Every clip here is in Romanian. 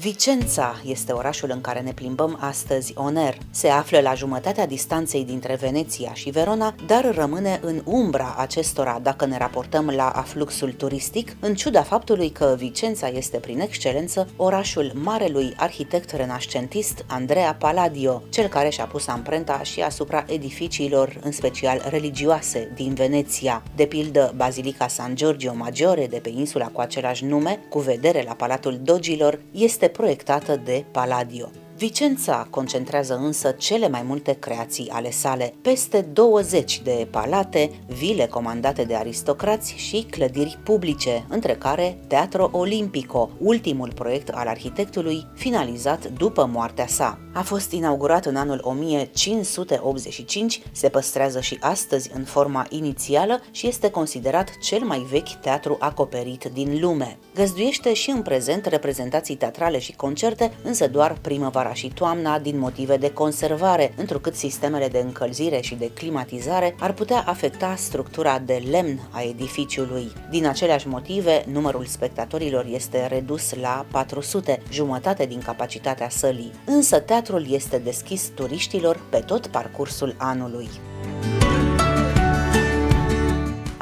Vicența este orașul în care ne plimbăm astăzi oner. Se află la jumătatea distanței dintre Veneția și Verona, dar rămâne în umbra acestora dacă ne raportăm la afluxul turistic, în ciuda faptului că Vicența este prin excelență orașul marelui arhitect renascentist Andrea Palladio, cel care și-a pus amprenta și asupra edificiilor, în special religioase, din Veneția. De pildă, Bazilica San Giorgio Maggiore de pe insula cu același nume, cu vedere la Palatul Dogilor, este proiectată de Palladio. Vicența concentrează însă cele mai multe creații ale sale, peste 20 de palate, vile comandate de aristocrați și clădiri publice, între care Teatro Olimpico, ultimul proiect al arhitectului finalizat după moartea sa. A fost inaugurat în anul 1585, se păstrează și astăzi în forma inițială și este considerat cel mai vechi teatru acoperit din lume. Găzduiește și în prezent reprezentații teatrale și concerte, însă doar primăvara vara și toamna din motive de conservare, întrucât sistemele de încălzire și de climatizare ar putea afecta structura de lemn a edificiului. Din aceleași motive, numărul spectatorilor este redus la 400, jumătate din capacitatea sălii. Însă teatrul este deschis turiștilor pe tot parcursul anului.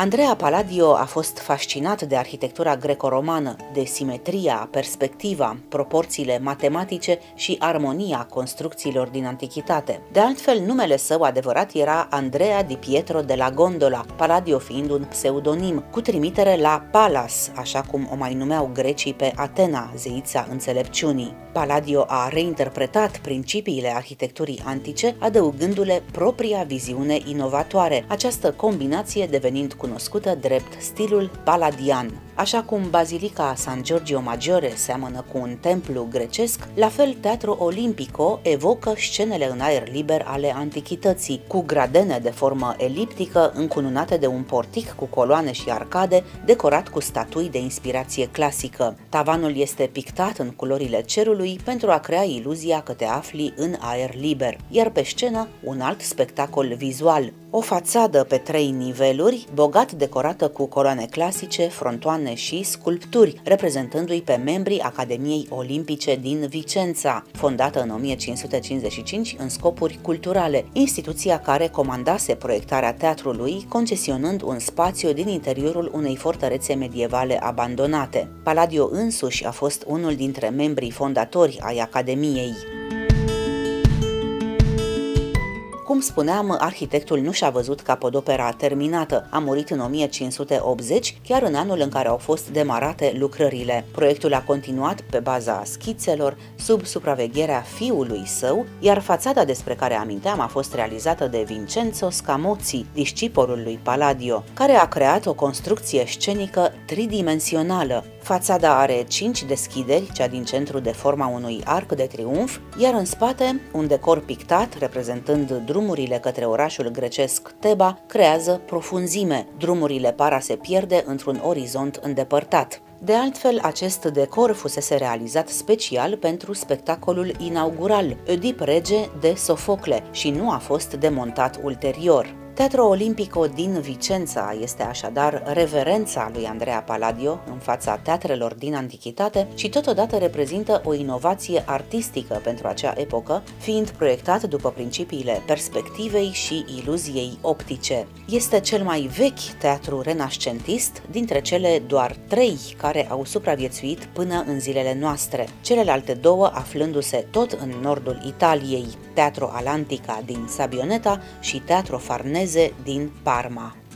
Andrea Palladio a fost fascinat de arhitectura greco-romană, de simetria, perspectiva, proporțiile matematice și armonia construcțiilor din antichitate. De altfel, numele său adevărat era Andrea di Pietro de la Gondola, Palladio fiind un pseudonim, cu trimitere la Palas, așa cum o mai numeau grecii pe Atena, zeița înțelepciunii. Palladio a reinterpretat principiile arhitecturii antice, adăugându-le propria viziune inovatoare, această combinație devenind cunoscută drept stilul palladian. Așa cum Bazilica San Giorgio Maggiore seamănă cu un templu grecesc, la fel Teatro Olimpico evocă scenele în aer liber ale antichității, cu gradene de formă eliptică încununate de un portic cu coloane și arcade, decorat cu statui de inspirație clasică. Tavanul este pictat în culorile cerului pentru a crea iluzia că te afli în aer liber, iar pe scenă un alt spectacol vizual, o fațadă pe trei niveluri, bogat decorată cu coloane clasice, frontoane și sculpturi, reprezentându-i pe membrii Academiei Olimpice din Vicența, fondată în 1555 în scopuri culturale, instituția care comandase proiectarea teatrului, concesionând un spațiu din interiorul unei fortărețe medievale abandonate. Palladio însuși a fost unul dintre membrii fondatori ai Academiei. Cum spuneam, arhitectul nu și-a văzut capodopera terminată. A murit în 1580, chiar în anul în care au fost demarate lucrările. Proiectul a continuat pe baza schițelor, sub supravegherea fiului său, iar fațada despre care aminteam a fost realizată de Vincenzo Scamozzi, discipolul lui Palladio, care a creat o construcție scenică tridimensională, Fațada are 5 deschideri, cea din centru de forma unui arc de triumf, iar în spate un decor pictat reprezentând drumurile către orașul grecesc Teba creează profunzime. Drumurile par a se pierde într-un orizont îndepărtat. De altfel, acest decor fusese realizat special pentru spectacolul inaugural, Oedip Rege de Sofocle, și nu a fost demontat ulterior. Teatro Olimpico din Vicența este așadar reverența lui Andrea Palladio în fața teatrelor din antichitate și totodată reprezintă o inovație artistică pentru acea epocă, fiind proiectat după principiile perspectivei și iluziei optice. Este cel mai vechi teatru renascentist dintre cele doar trei care au supraviețuit până în zilele noastre, celelalte două aflându-se tot în nordul Italiei, Teatro Alantica din Sabioneta și Teatro Farnese din Parma.